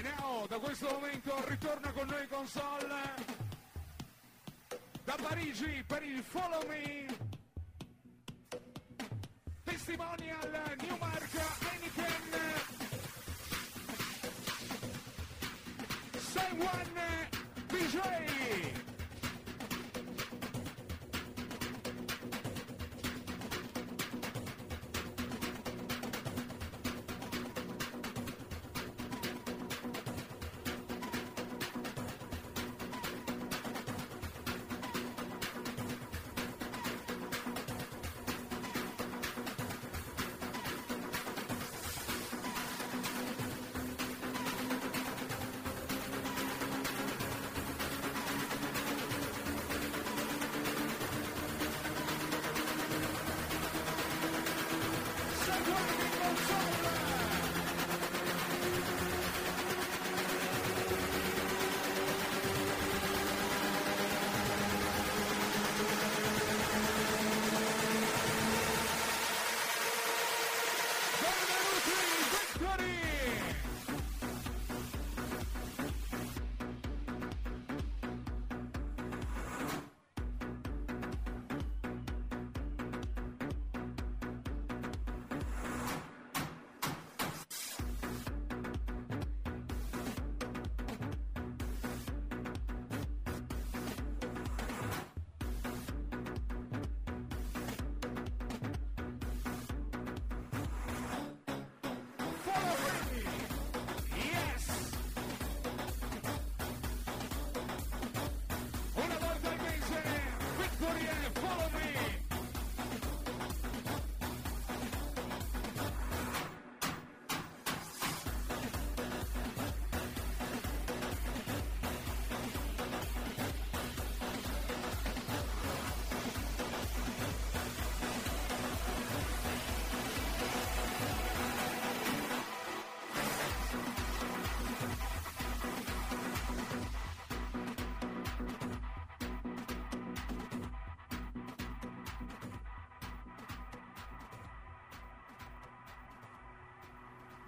Eneo da questo momento ritorna con noi console da Parigi per il Follow Me. Testimonial Newmark Heineken. Say One DJ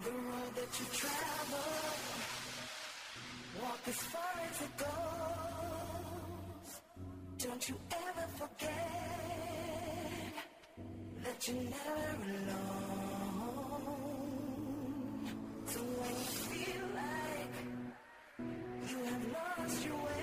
The road that you travel, walk as far as it goes. Don't you ever forget that you're never alone. So when you feel like you have lost your way,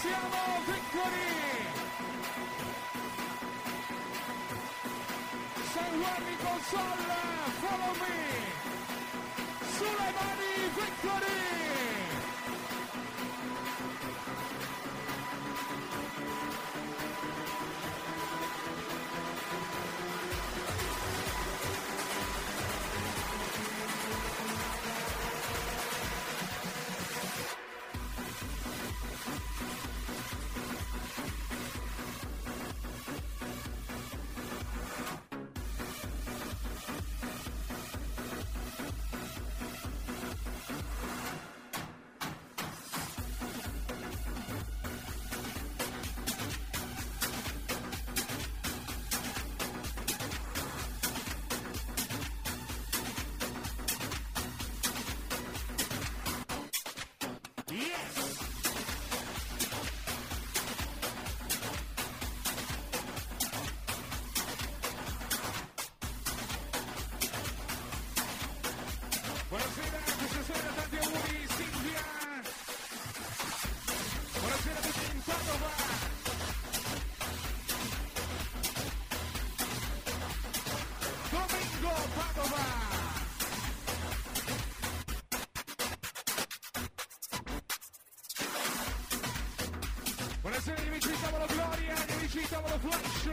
siamo, Victory! San Juan in console, follow me! Sulle mani, Victory! Parigi, tavolo flash.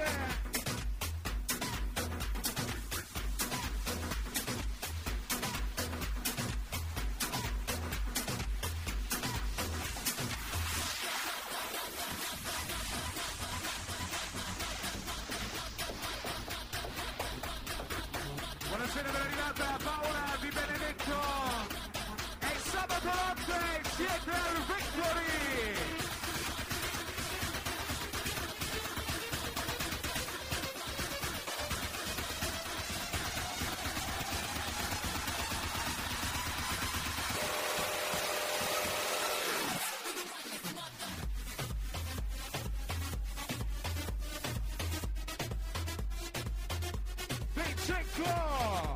Buonasera ben arrivata Paola Di Benedetto. È sabato notte, siete al Victory. Sinclair.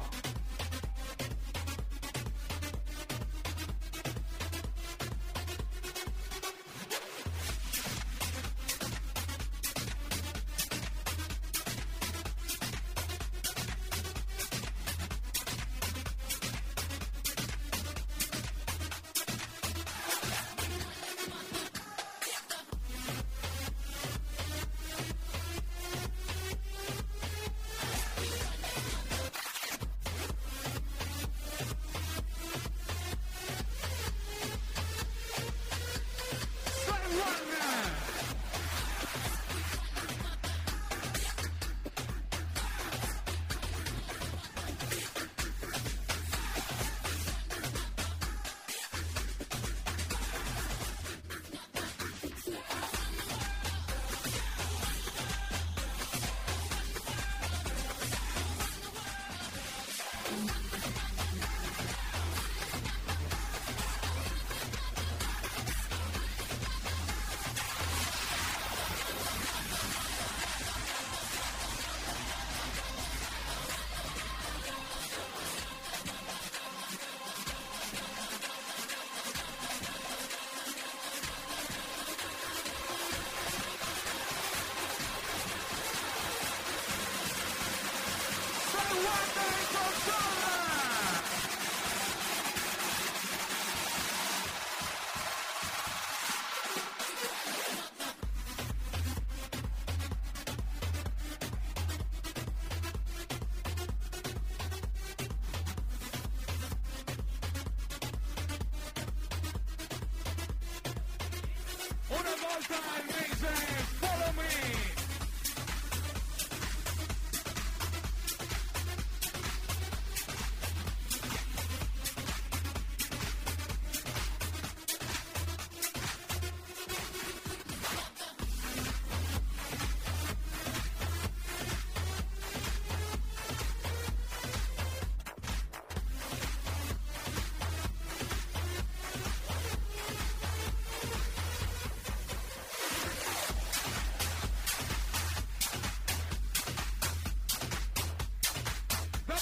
Say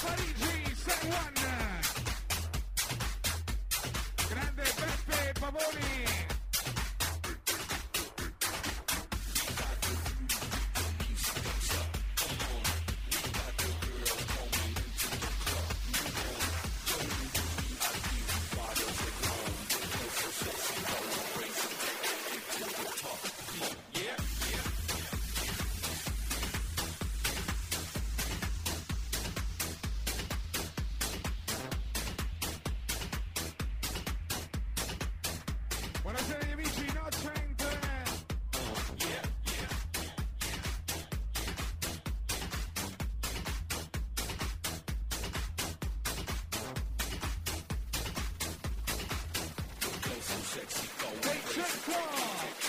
Parigi, Say One. Grande Beppe Pavoni. Vincenzo! Domingo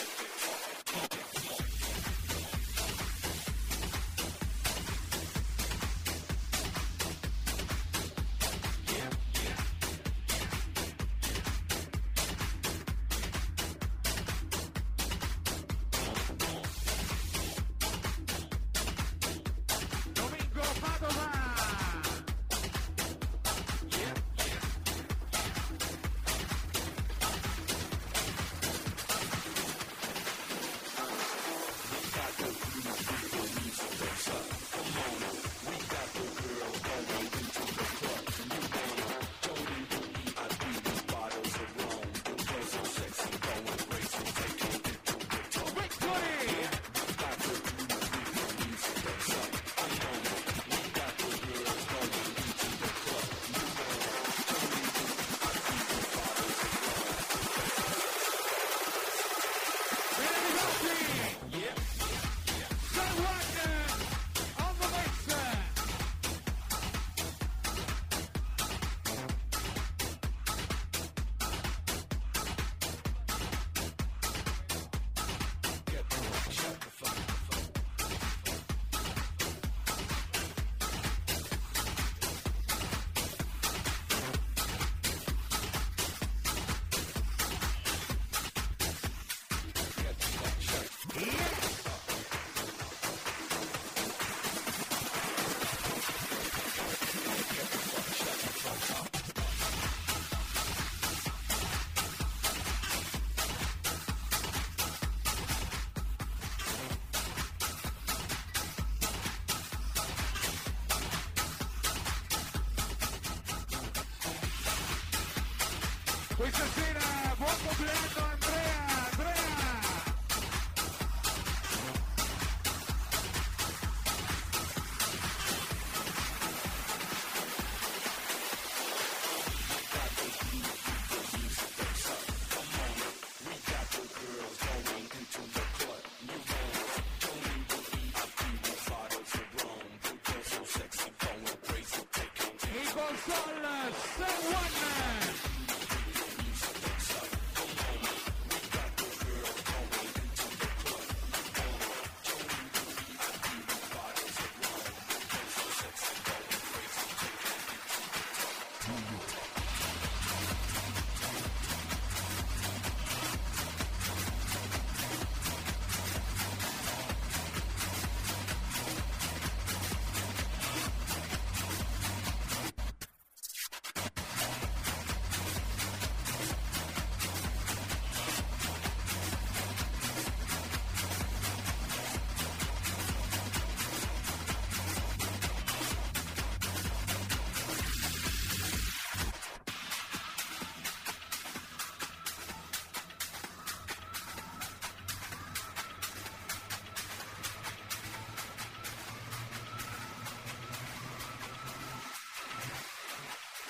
O Cecina, boa completa,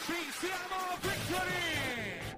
vinciamo Victory!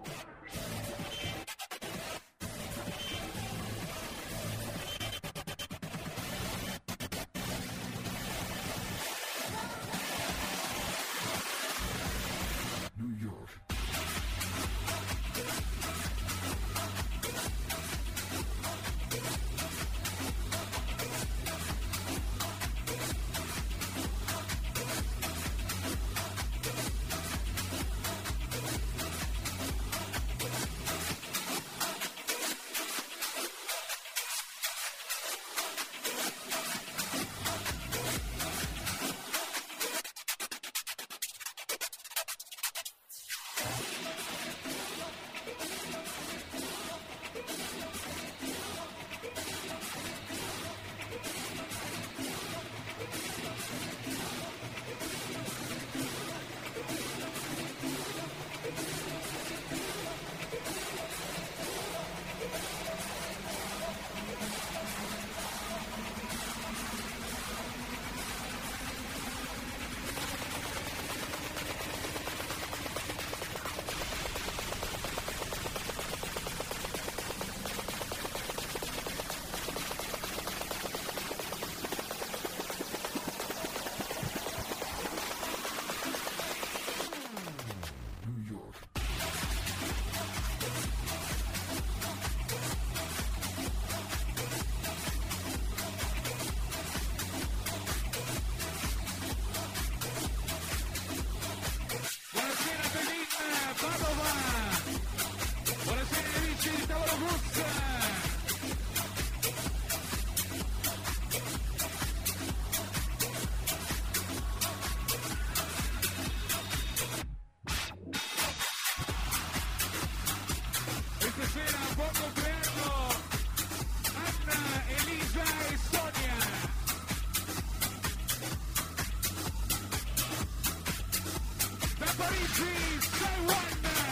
Buddy say Jay Whiteman.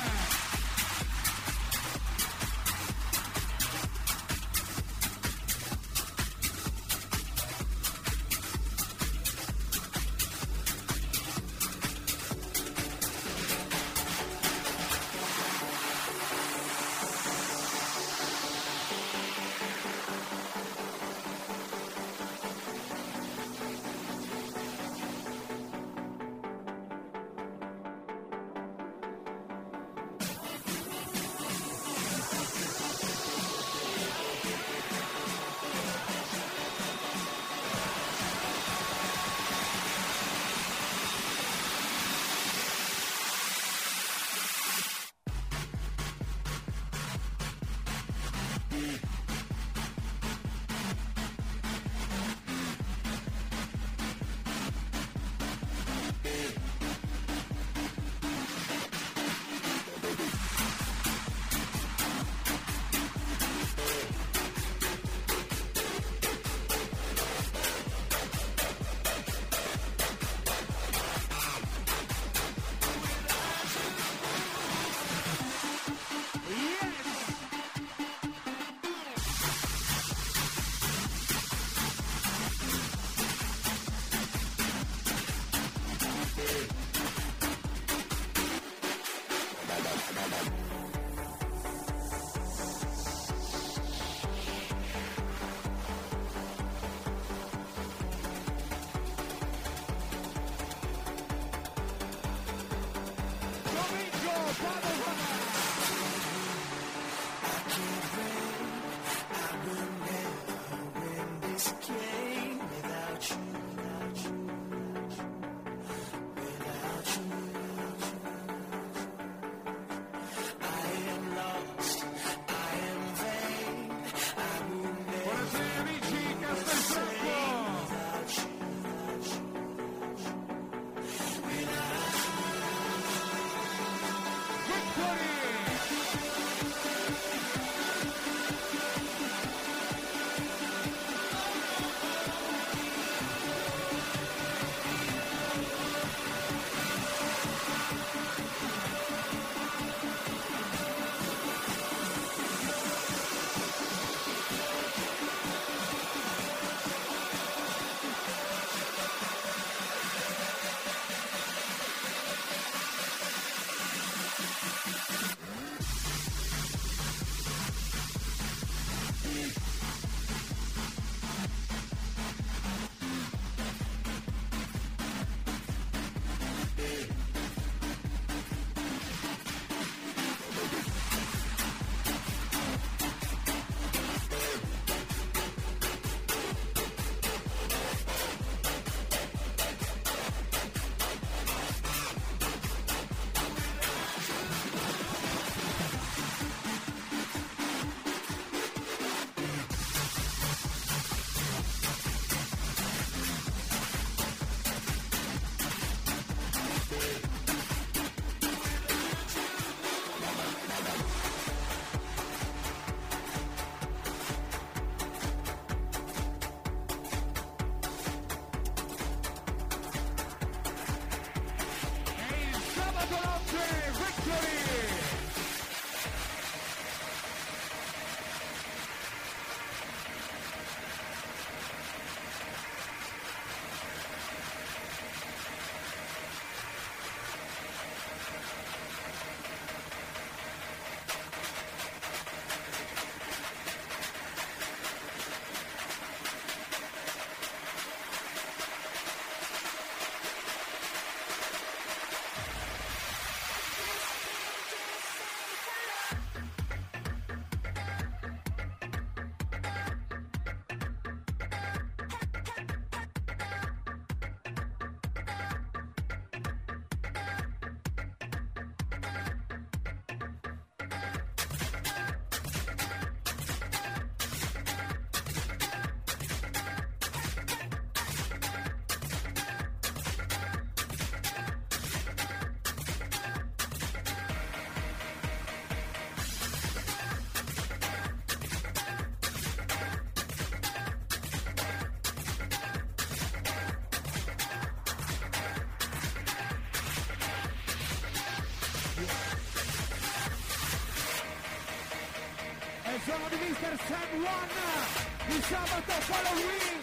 Sono di Mr. Sam One di sabato Halloween!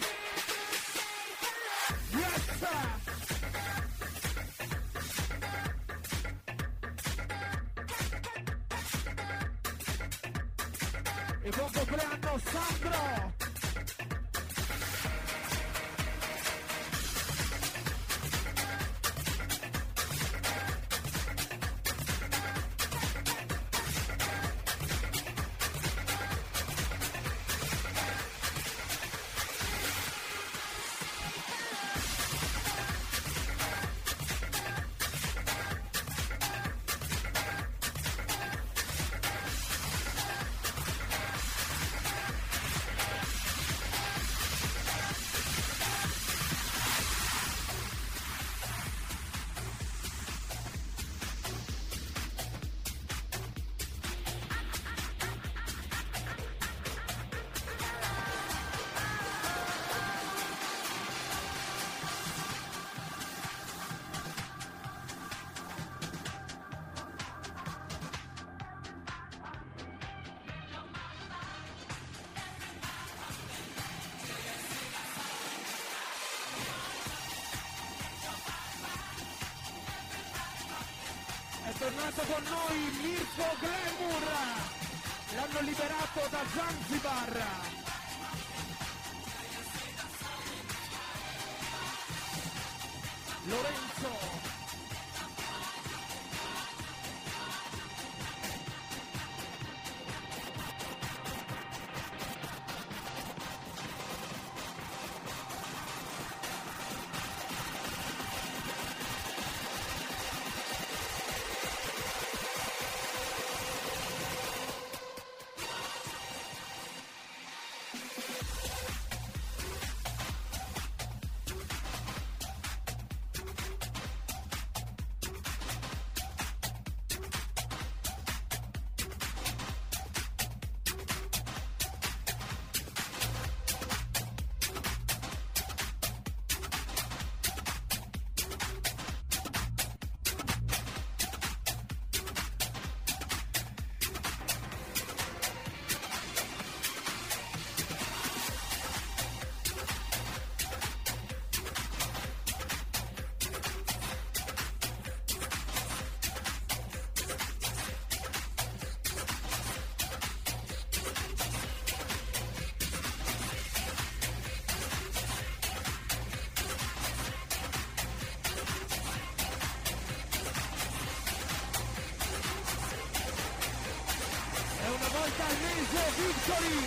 una volta al mese Victory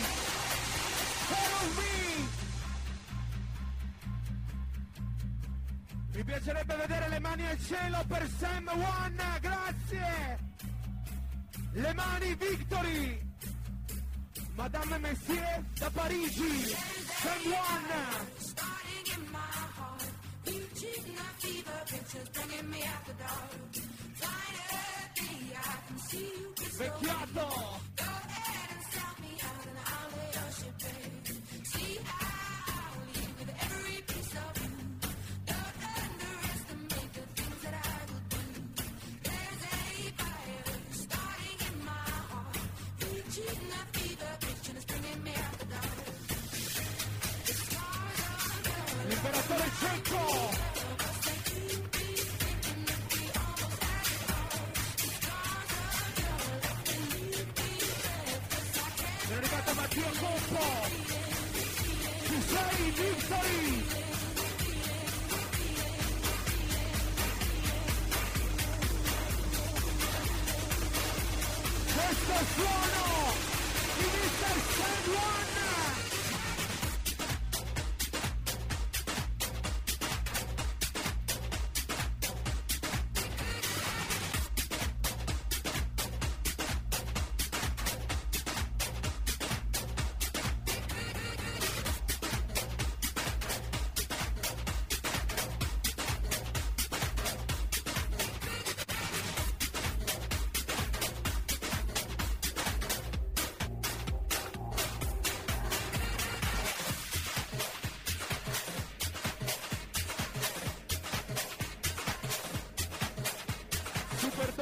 Follow me Mi piacerebbe vedere le mani al cielo per Sam One, grazie! Le mani Victory! Madame Messier da Parigi, Sam One!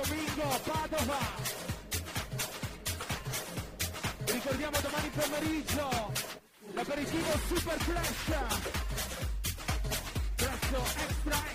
Domingo, Padova. Ricordiamo domani pomeriggio l'aperitivo Super Flash. Prezzo extra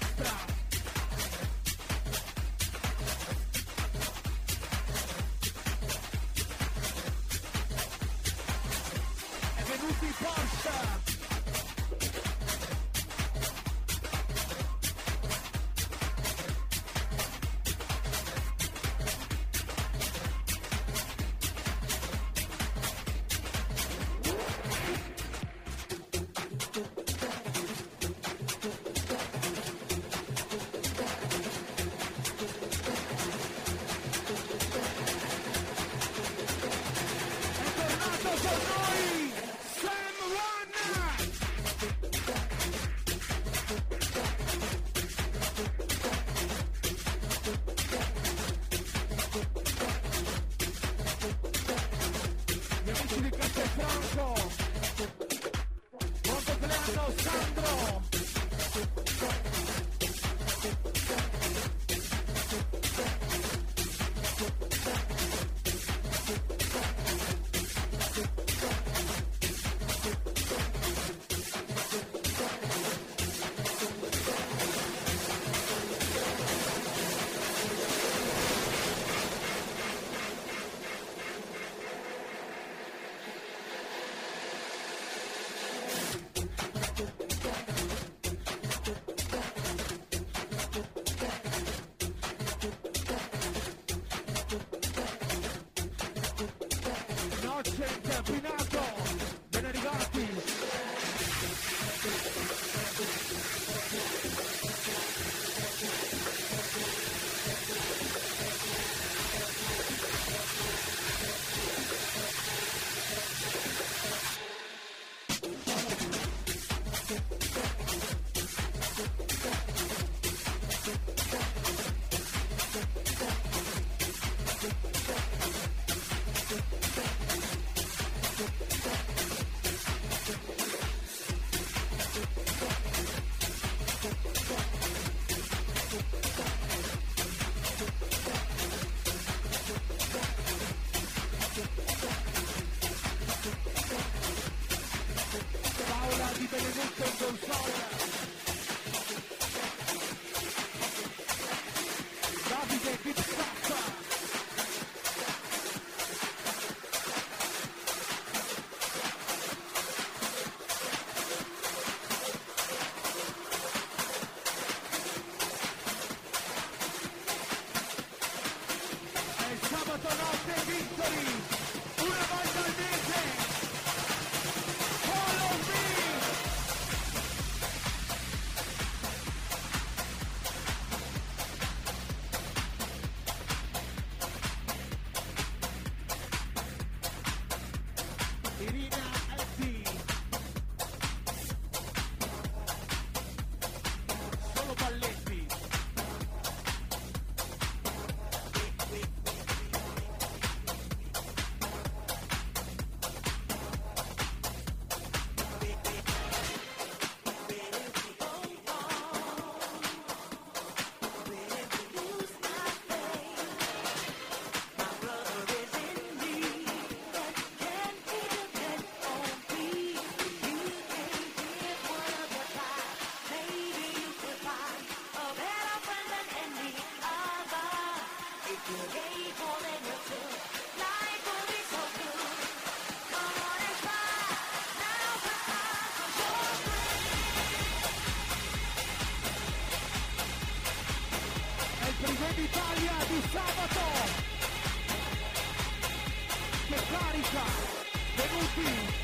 Il primo d'Italia di sabato. Che carica. Venuti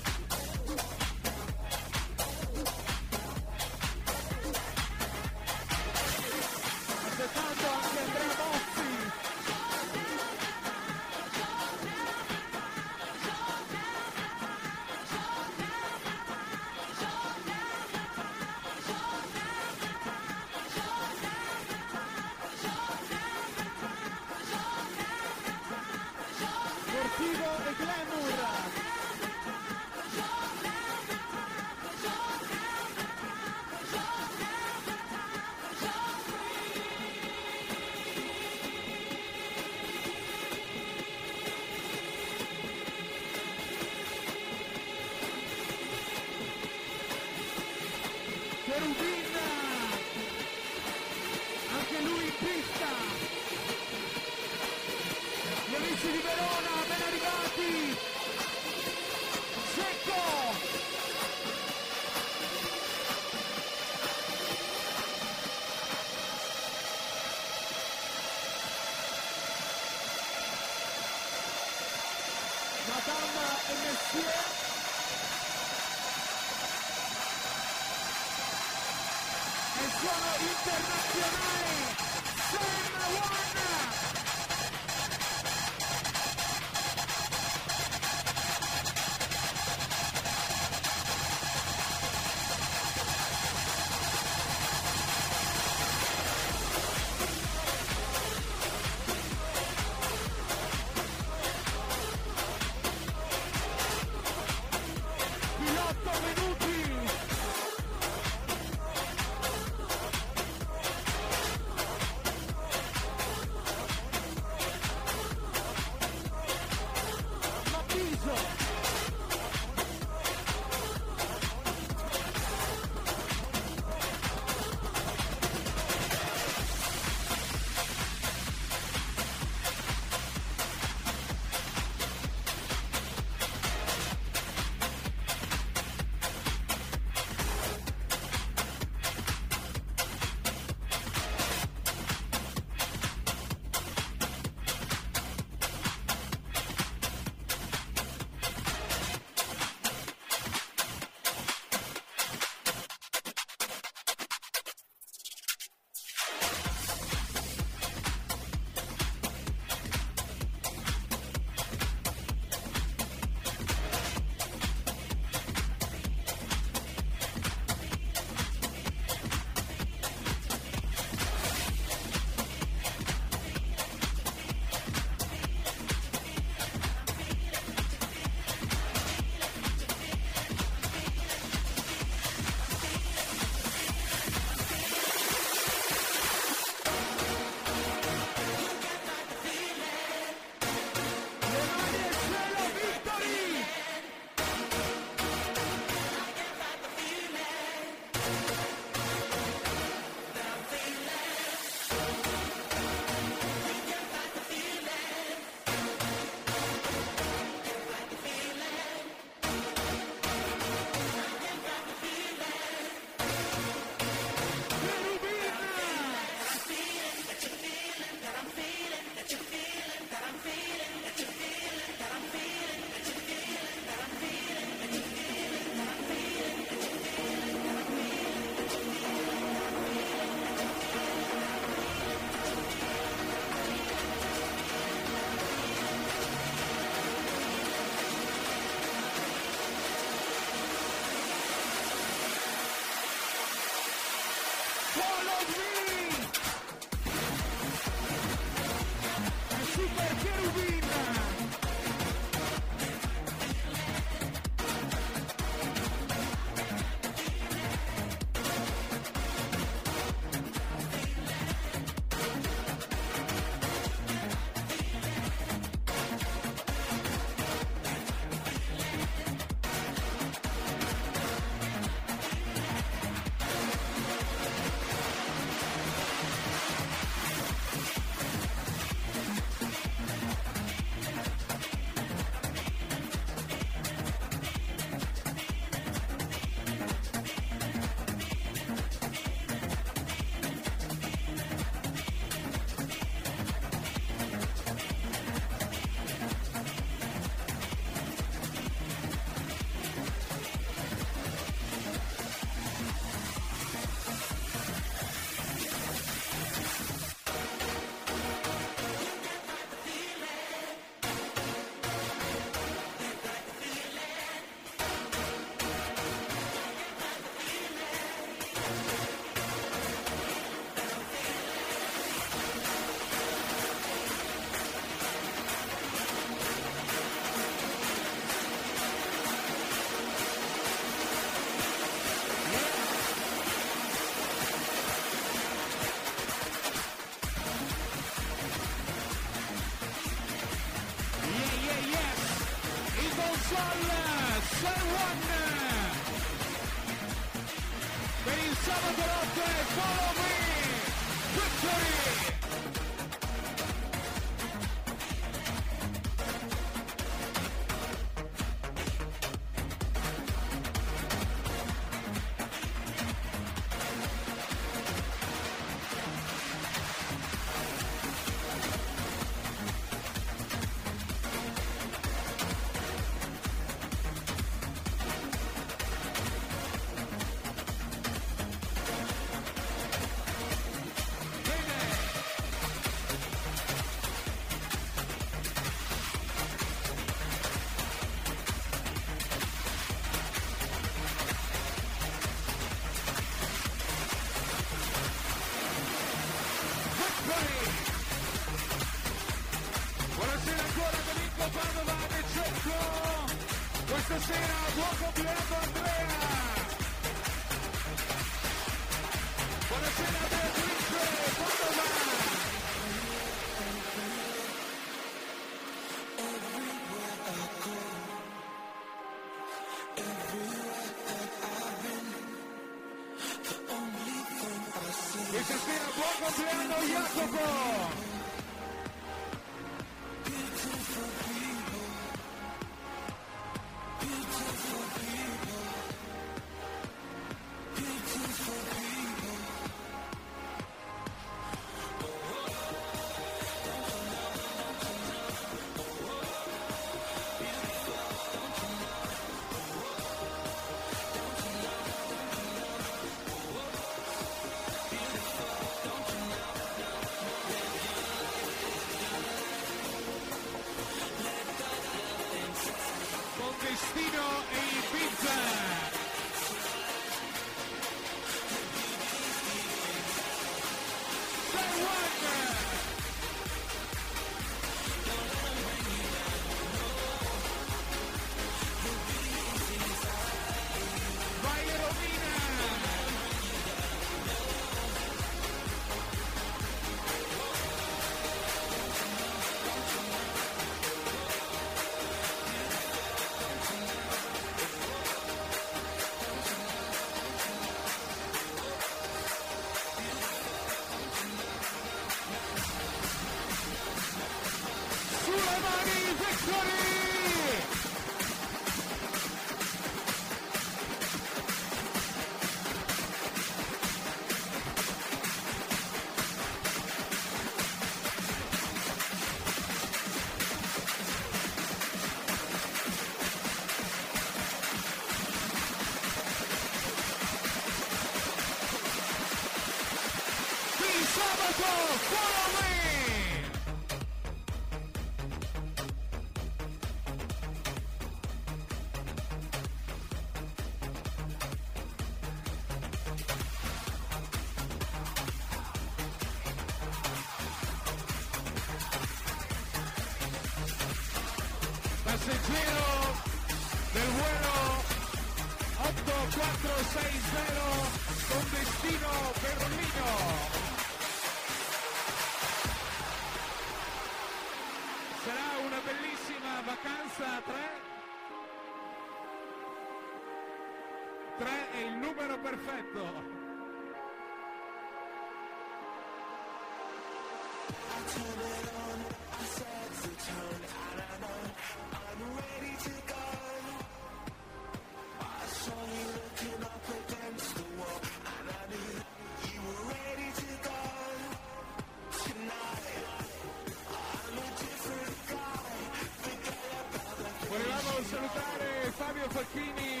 Facchini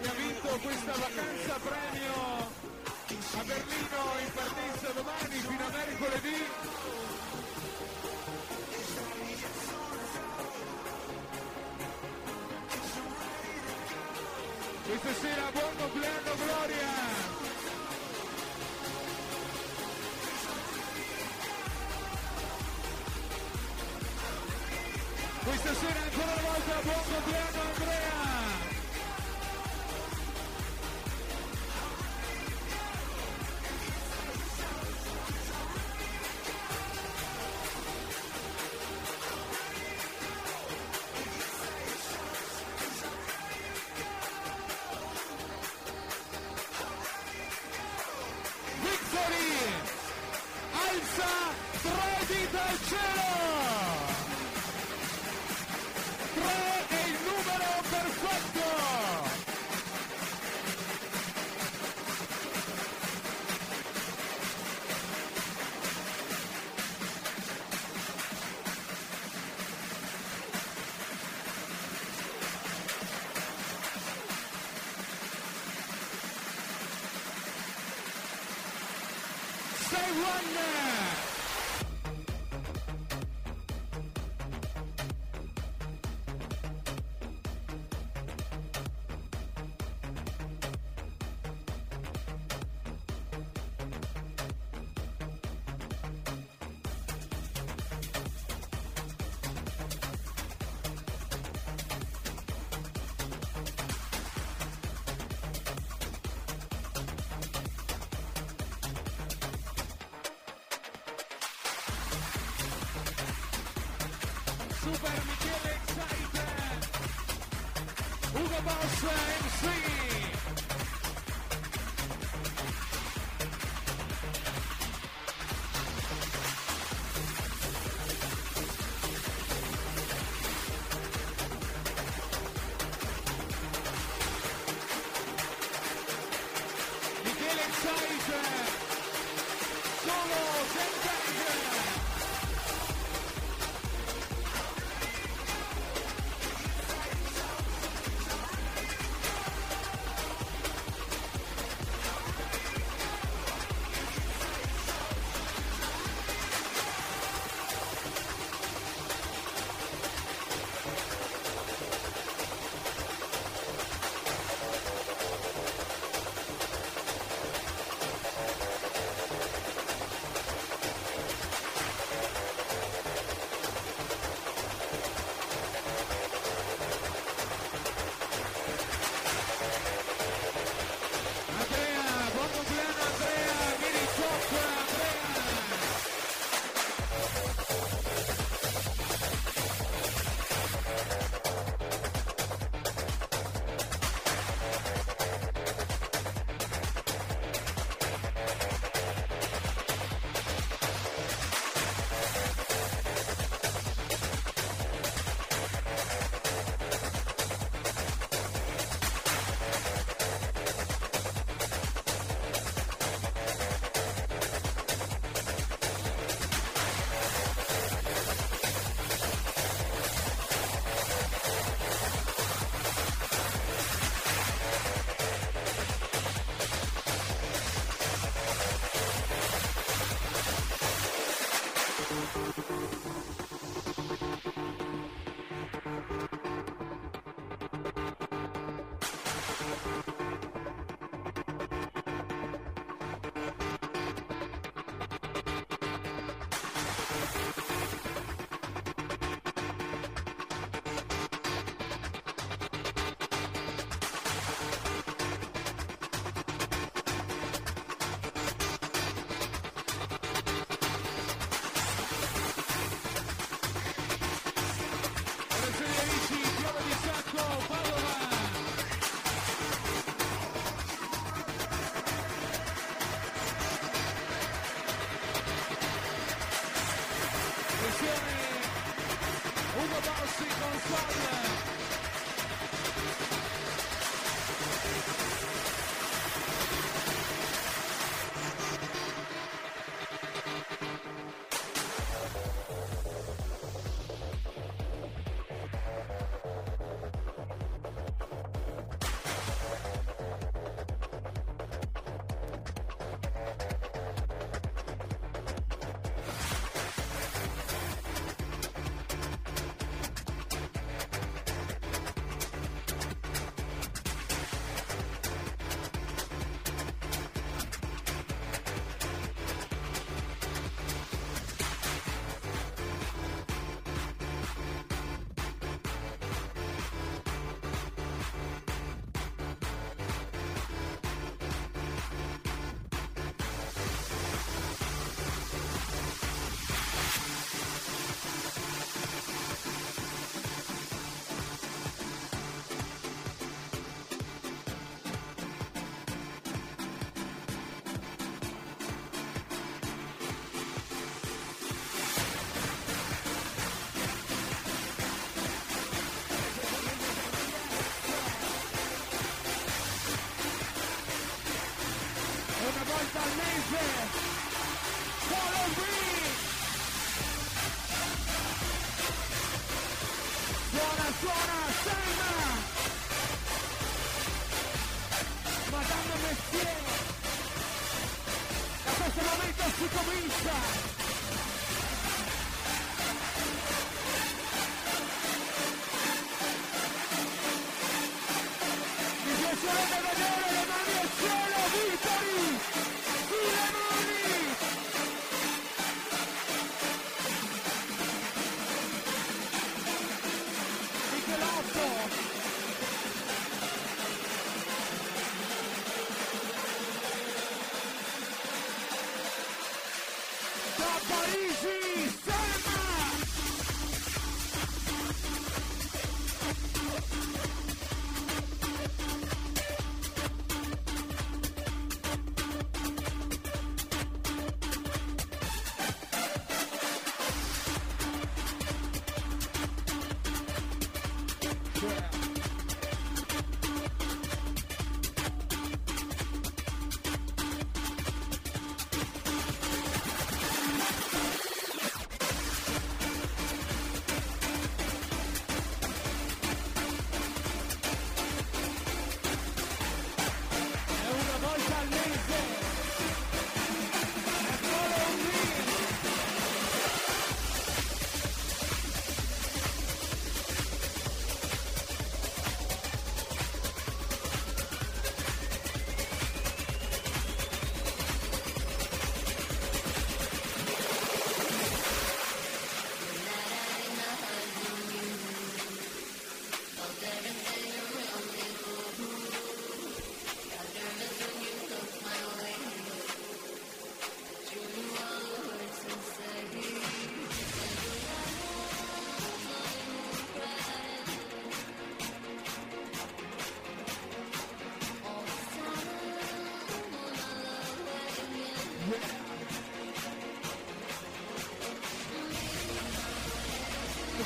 che ha vinto questa vacanza premio a Berlino in partenza domani fino a mercoledì. Questa sera buon compleanno Gloria! Questa sera ancora una volta buon compleanno Andrea! Bang, bang. amazing.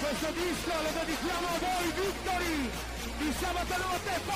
Questo disco lo dedichiamo a voi, Vittori, di Sabato Nuovo Tempo!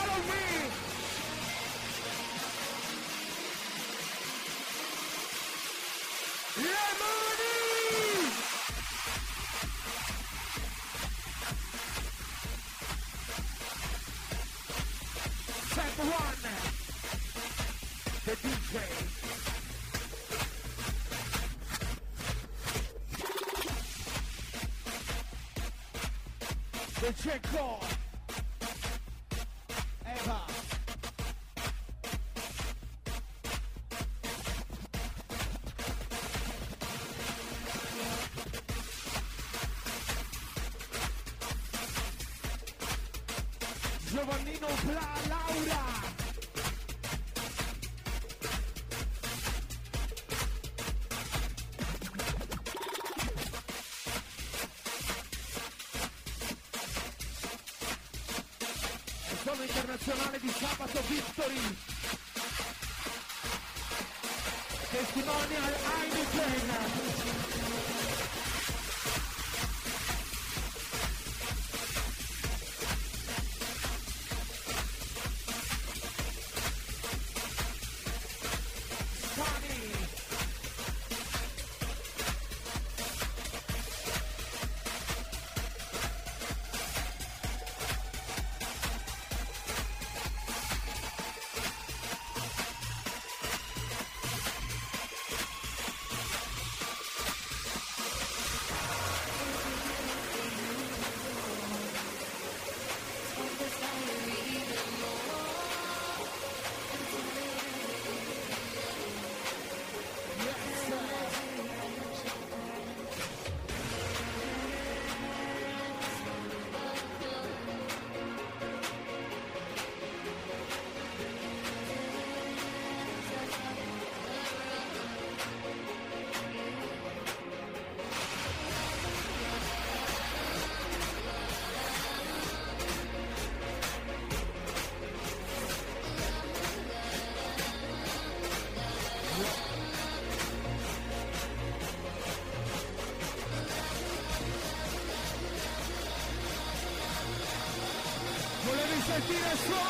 Be a strong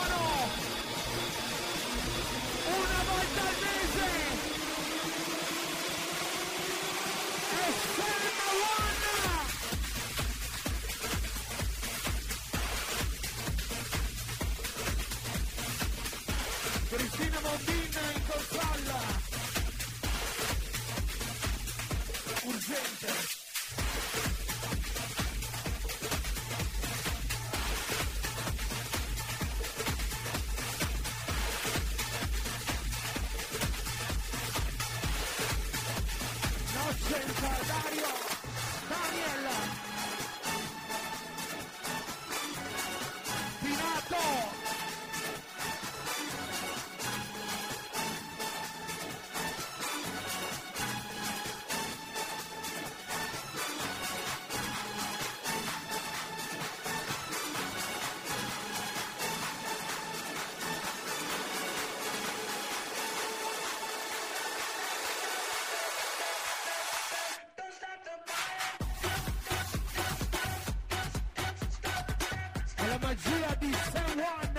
magia di San Juan.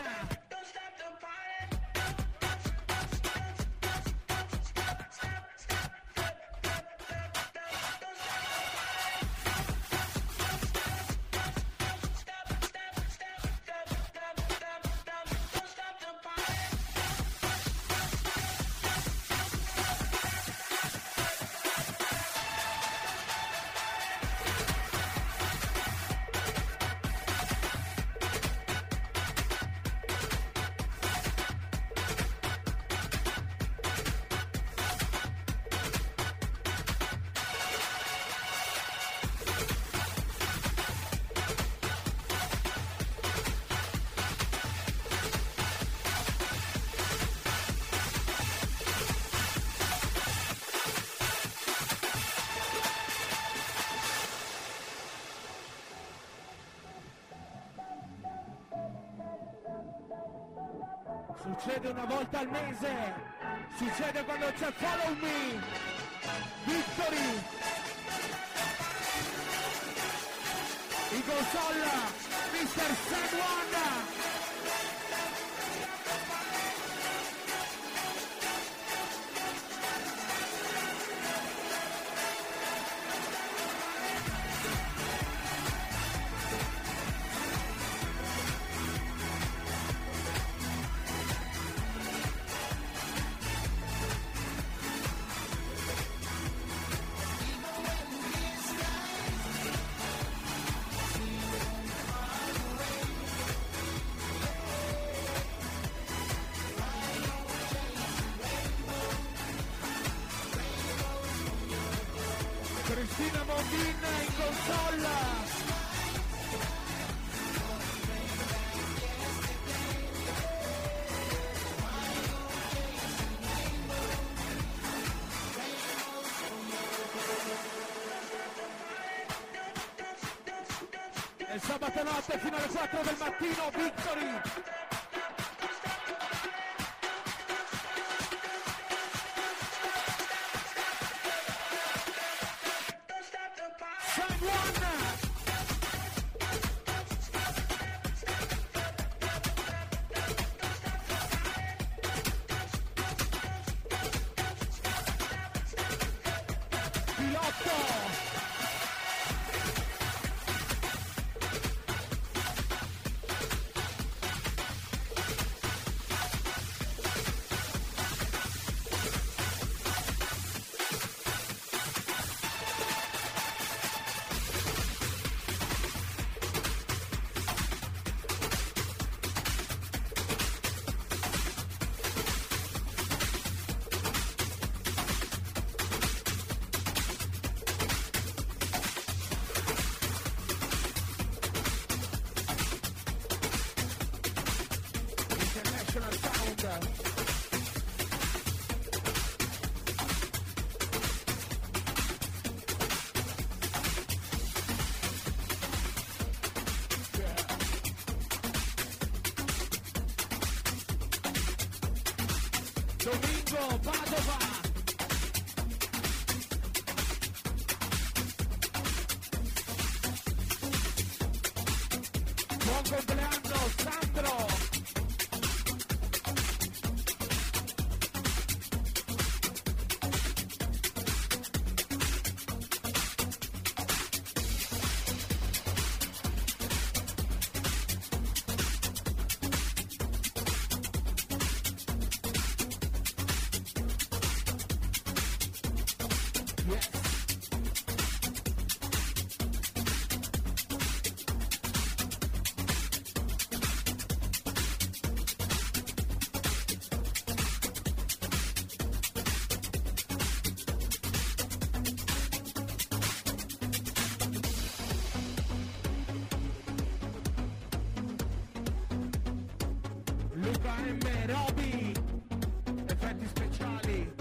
Succede una volta al mese, succede quando c'è Follow Me, Victory, in console, Mr. San Domingo Padova. M, Roby Effetti speciali.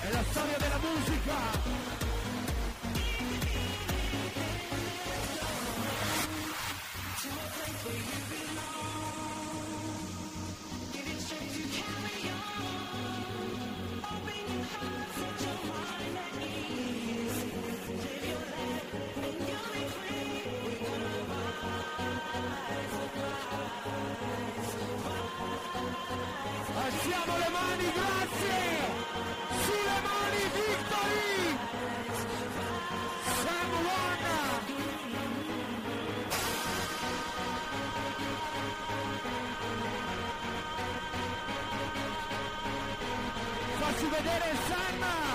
È la storia della musica. mani, grazie! Sulle mani, victory! Sam Warner! Facci vedere Sam!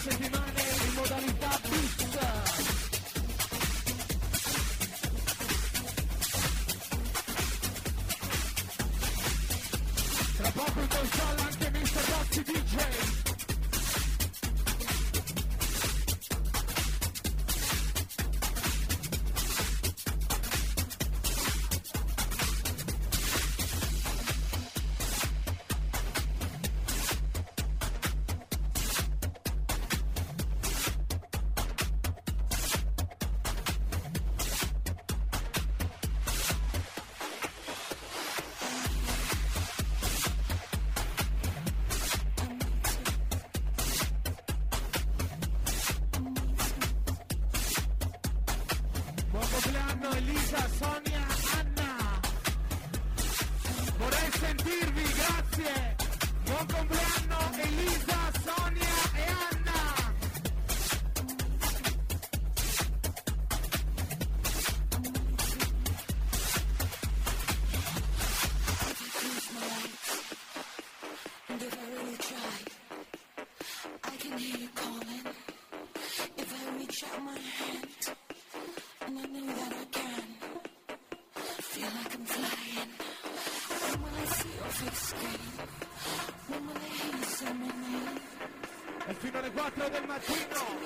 Send him fino alle 4 del mattino.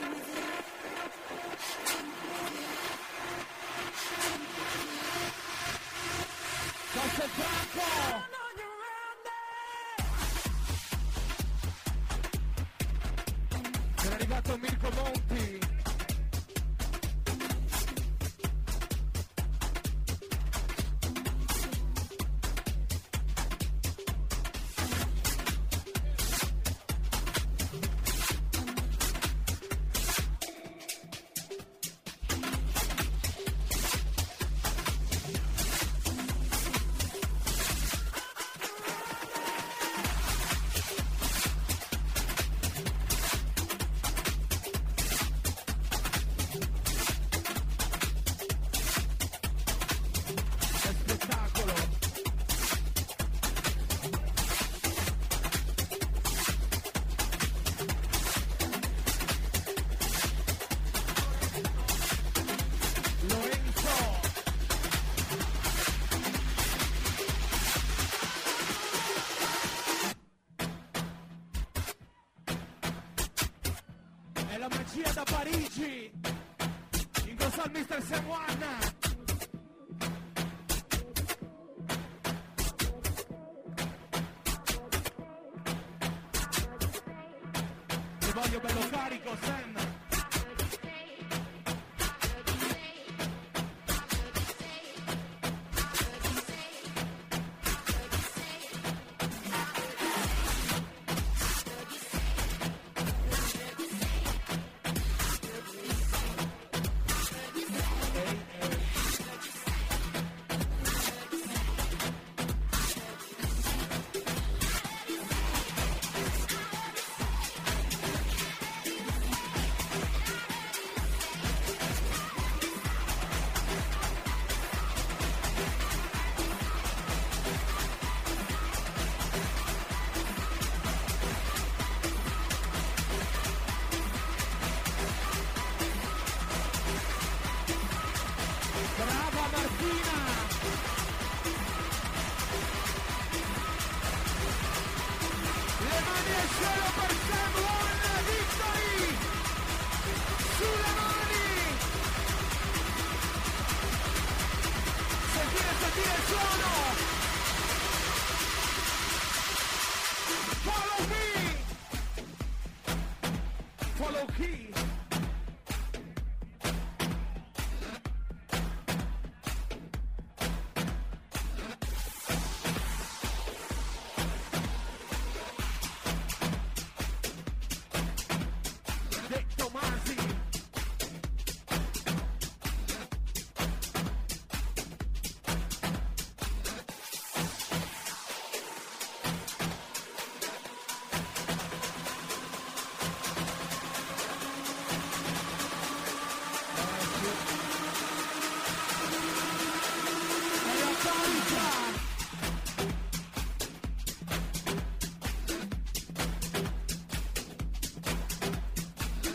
Los Angeles.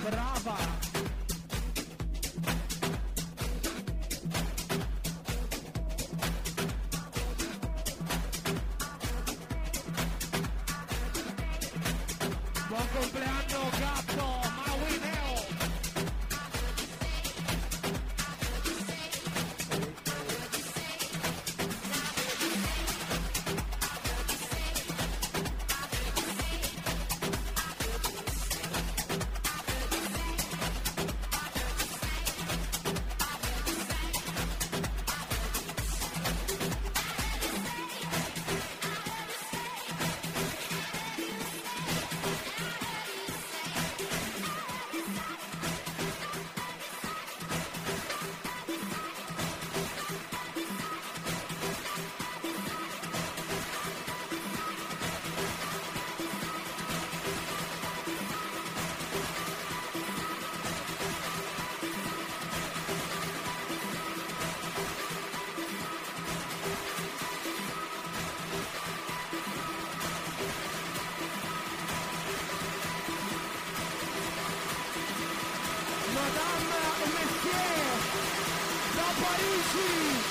brava. Madame et da dans Paris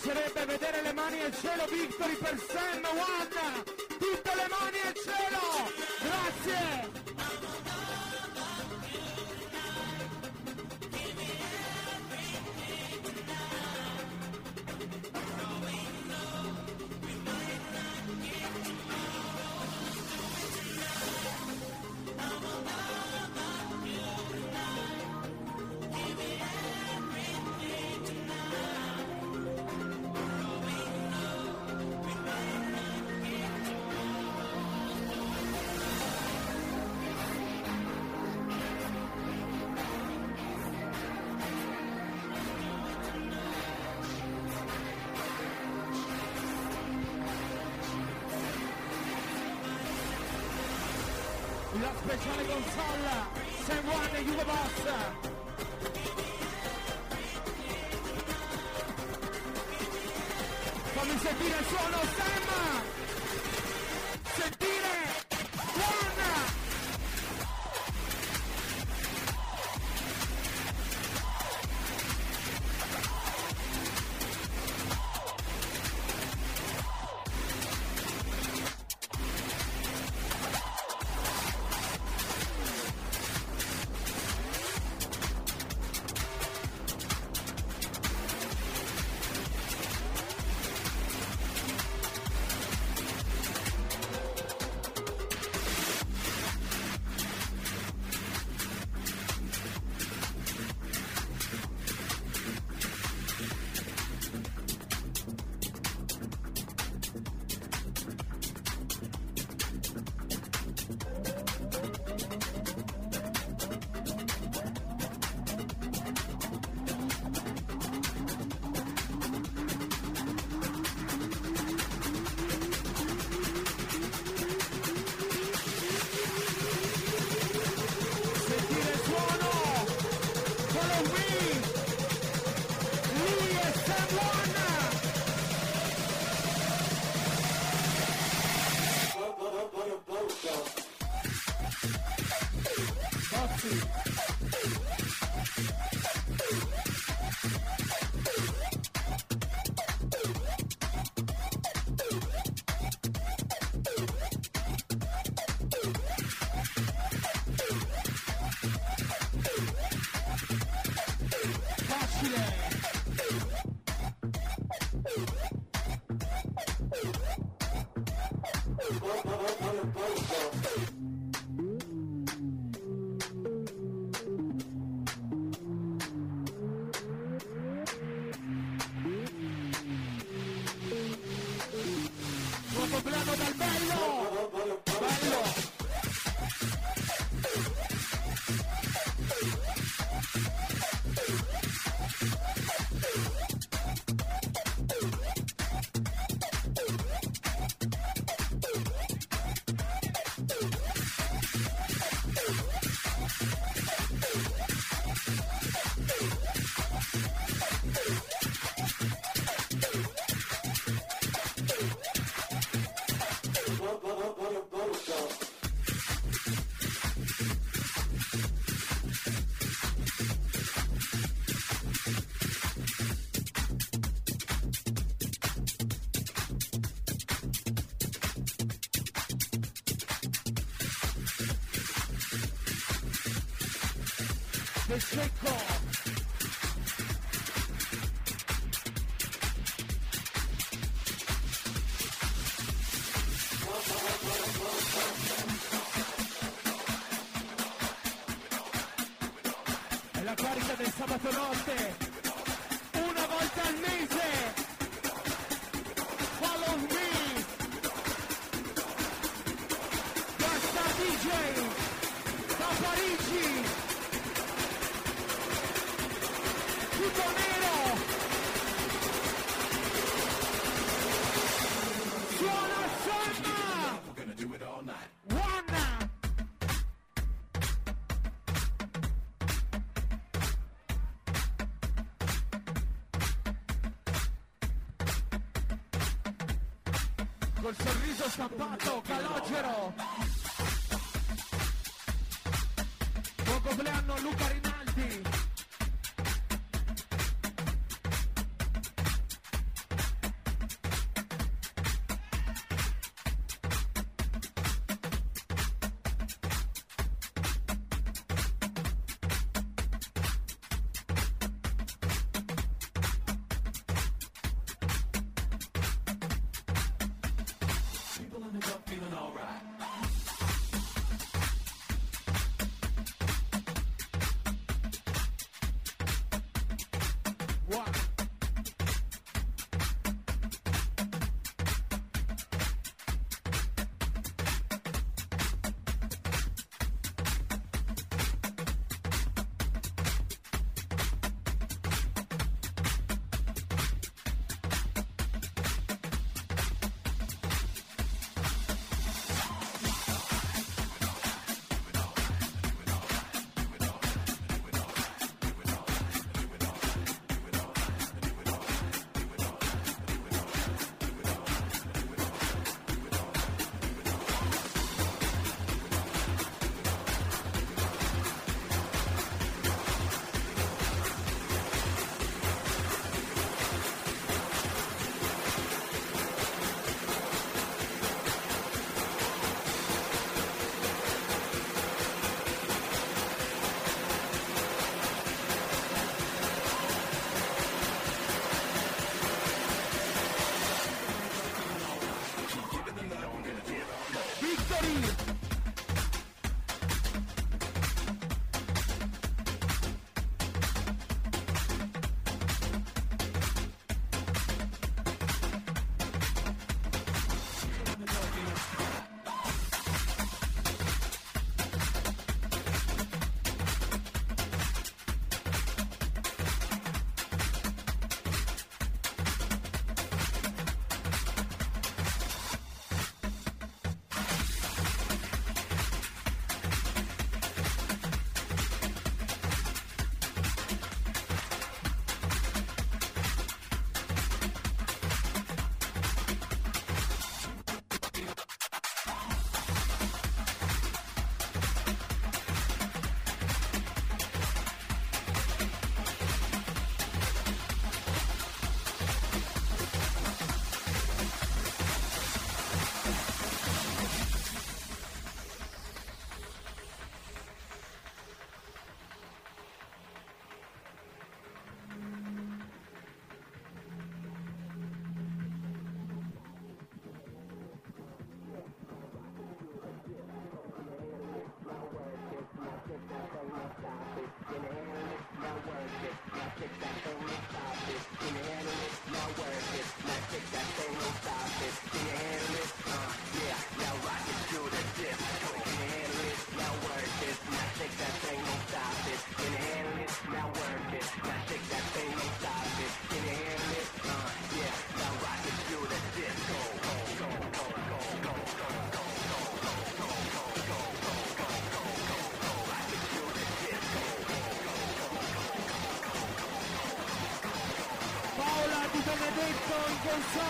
piacerebbe vedere le mani al cielo Victory per Sam One tutte le mani al cielo. Grazie. speciale console San Juan e Hugo Boss come sentire il suono. the shake off. What? Ready. goes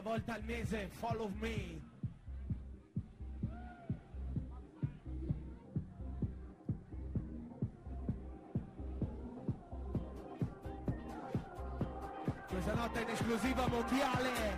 una volta al mese, follow me. Questa notte in esclusiva mondiale.